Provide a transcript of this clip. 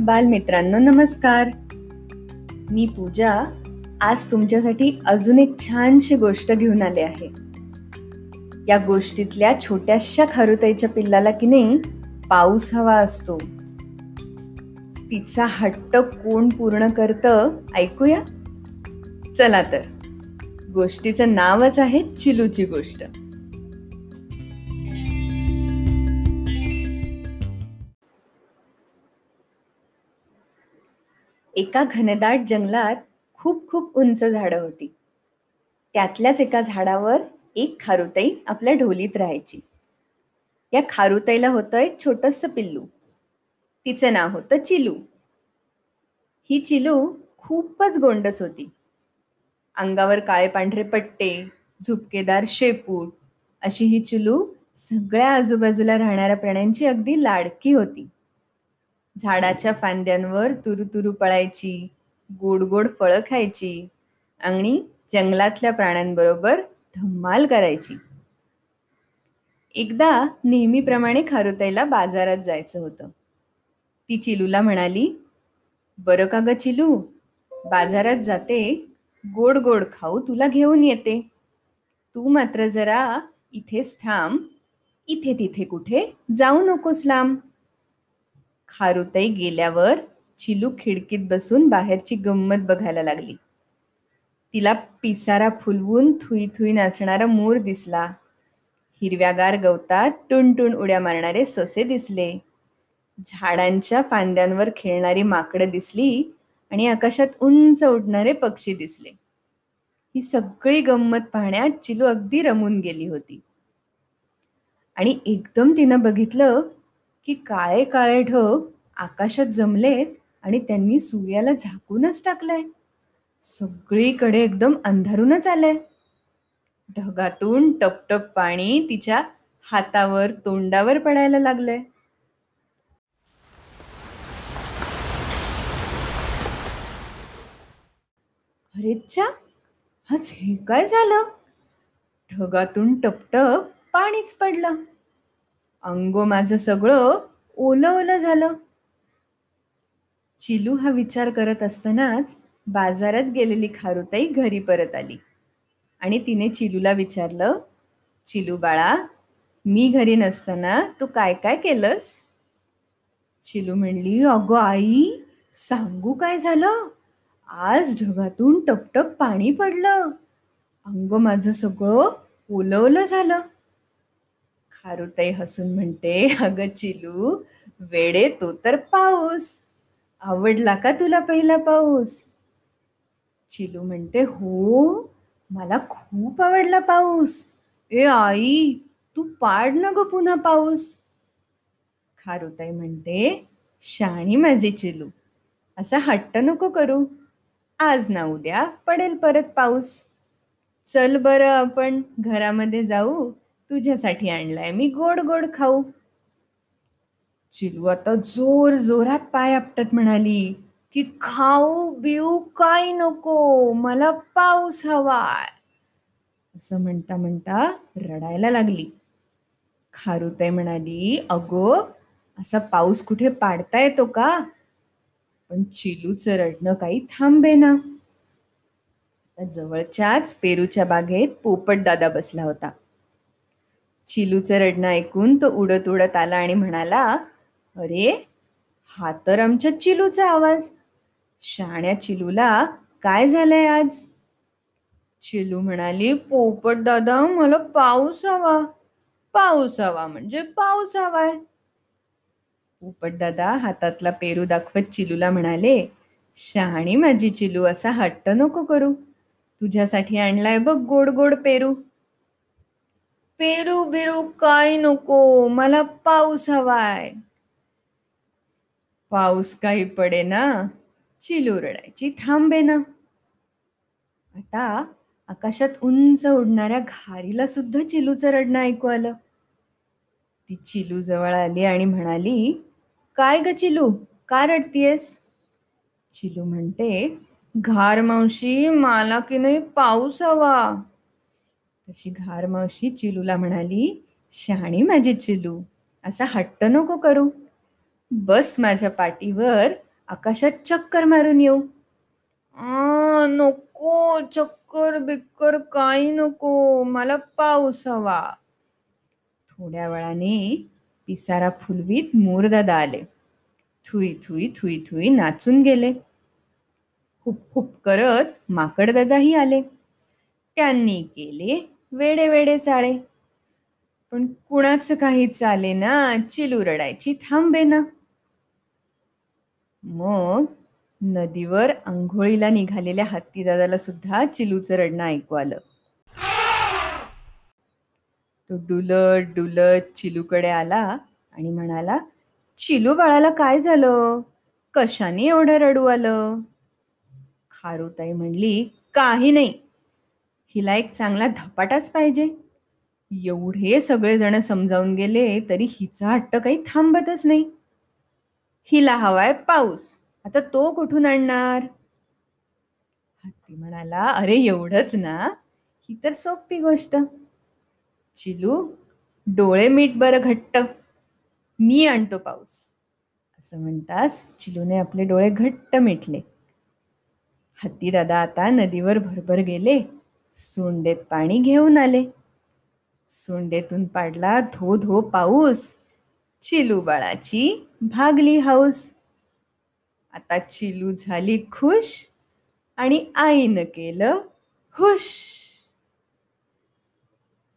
बालमित्रांनो नमस्कार. मी पूजा. आज तुमच्यासाठी अजून एक छानशी गोष्ट घेऊन आले आहे. या गोष्टीतल्या छोट्याशा खारुताईच्या पिल्लाला की नाही पाऊस हवा असतो. तिचा हट्ट कोण पूर्ण करतं ऐकूया? चला तर. गोष्टीचं नावच आहे चिलूची गोष्ट. एका घनदाट जंगलात खूप खूप उंच झाडं होती. त्यातल्याच एका झाडावर एक खारुताई आपल्या ढोलीत राहायची. या खारुताईला होतं एक छोटस पिल्लू. तिचं नाव होतं चिलू. ही चिलू खूपच गोंडस होती. अंगावर काळे पांढरे पट्टे झुपकेदार शेपूट अशी ही चिलू सगळ्या आजूबाजूला राहणाऱ्या प्राण्यांची अगदी लाडकी होती. झाडाच्या फांद्यांवर तुरु तुरु पळायची गोड गोड फळं खायची आणि जंगलातल्या प्राण्यांबरोबर धम्माल करायची. एकदा नेहमीप्रमाणे खारुताईला बाजारात जायचं होतं. ती चिलूला म्हणाली बरं का ग चिलू बाजारात जाते गोड गोड खाऊ तुला घेऊन येते. तू मात्र जरा इथेच थांब इथे तिथे कुठे जाऊ नकोस लांब. खारुताई गेल्यावर चिलू खिडकीत बसून बाहेरची गंमत बघायला लागली. तिला पिसारा फुलवून थुई थुई नाचणारा मोर दिसला. हिरव्यागार गवतात टुणटुण उड्या मारणारे ससे दिसले. झाडांच्या फांद्यांवर खेळणारी माकडं दिसली आणि आकाशात उंच उडणारे पक्षी दिसले. ही सगळी गंमत पाहण्यात चिलू अगदी रमून गेली होती. आणि एकदम तिनं बघितलं की काळे काळे ढग आकाशात जमलेत आणि त्यांनी सूर्याला झाकूनच टाकलंय. सगळीकडे एकदम अंधारूनच आलंय. ढगातून टपटप पाणी तिच्या हातावर तोंडावर पडायला लागलंय. अरेच्छा आज हे काय झालं? ढगातून टपटप पाणीच पडलं. अंग माझं सगळं ओलं ओलं झालं. चिलू हा विचार करत असतानाच बाजारात गेलेली खारुताई घरी परत आली. आणि तिने चिलूला विचारलं चिलू बाळा मी घरी नसताना तू काय काय केलंस? चिलू म्हणली अगं आई सांगू काय झालं? आज ढगातून टपटप पाणी पडलं. अंग माझं सगळं ओलवलं झालं. खारुताई हसून म्हणते अगं चिलू वेडे तो तर पाऊस. आवडला का तुला पहिला पाऊस? चिलू म्हणते हो मला खूप आवडला पाऊस. ए आई तू पाड न ग पुन्हा पाऊस. खारुताई म्हणते शाणी माझी चिलू असा हट्ट नको करू. आज ना उद्या पडेल परत पाऊस. चल बरं आपण घरामध्ये जाऊ. तुझ्यासाठी आणलाय. मी गोड गोड खाऊ. चिलू आता जोर जोरात पाय आपटत म्हणाली की खाऊ बिऊ काय नको मला पाऊस हवाय. असं म्हणता म्हणता रडायला लागली. खारुताई म्हणाली अगो असा पाऊस कुठे पाडता येतो का? पण चिलूचं रडणं काही थांबे ना. जवळच्याच पेरूच्या बागेत पोपट दादा बसला होता. चिलूचं रडणं ऐकून तो उडत उडत आला आणि म्हणाला अरे हा तर आमच्या चिलूचा आवाज. शाण्या चिलूला काय झालंय आज? चिलू म्हणाली पोपट दादा मला पाऊस हवा. पाऊस हवा म्हणजे पाऊस हवाय. पोपट दादा हातातला पेरू दाखवत चिलूला म्हणाले शहाणी माझी चिलू असा हट्ट नको करू. तुझ्यासाठी आणलाय बघ गोड गोड पेरू. पेरू बिरू काय नको मला पाऊस हवाय. पाऊस काही पडे ना चिलू रडायची थांबे ना. आता आकाशात उंच उडणाऱ्या घारीला सुद्धा चिलूचं रडणं ऐकू आलं. ती चिलू जवळ आली आणि म्हणाली काय ग चिलू का रडतीयस? चिलू म्हणते घार मावशी मला की नाही पाऊस हवा. तशी घार मावशी चिलूला म्हणाली शहाणी माझी चिलू असा हट्ट नको करू. बस माझ्या पाठीवर आकाशात चक्कर मारून येऊ. नको चक्कर बिक्कर काही नको मला पाऊस हवा. थोड्या वेळाने पिसारा फुलवीत मोरदादा आले. थुई थुई थुई थुई नाचून गेले. हुप हुप करत माकडदादाही आले. त्यांनी केले वेडे वेडे चाळे. पण कुणाचं काही चाले ना चिलू रडायची थांबे ना. मग नदीवर आंघोळीला निघालेल्या हत्तीदादाला सुद्धा चिलूचं रडणं ऐकू आलं. तो डुलत डुलत चिलूकडे आला आणि म्हणाला चिलू बाळाला काय झालं? कशाने एवढं रडू आलं? खारुताई म्हणली काही नाही. हिला एक चांगला धपाटाच पाहिजे. एवढे सगळेजण समजावून गेले तरी हिचा हट्ट काही थांबतच नाही. हिला हवाय पाऊस आता तो कुठून आणणार? हत्ती म्हणाला अरे एवढंच ना ही तर सोपी गोष्ट. चिलू डोळे मीठ बरं घट्ट मी आणतो पाऊस. असं म्हणताच चिलूने आपले डोळे घट्ट मिटले. हत्ती दादा आता नदीवर भरभर गेले. सोंडेत पाणी घेऊन आले. सोंडेतून पाडला धो धो पाऊस. चिलू बाळाची भागली हाऊस. आता चिलू झाली खुश आणि आईनं केलं हुश.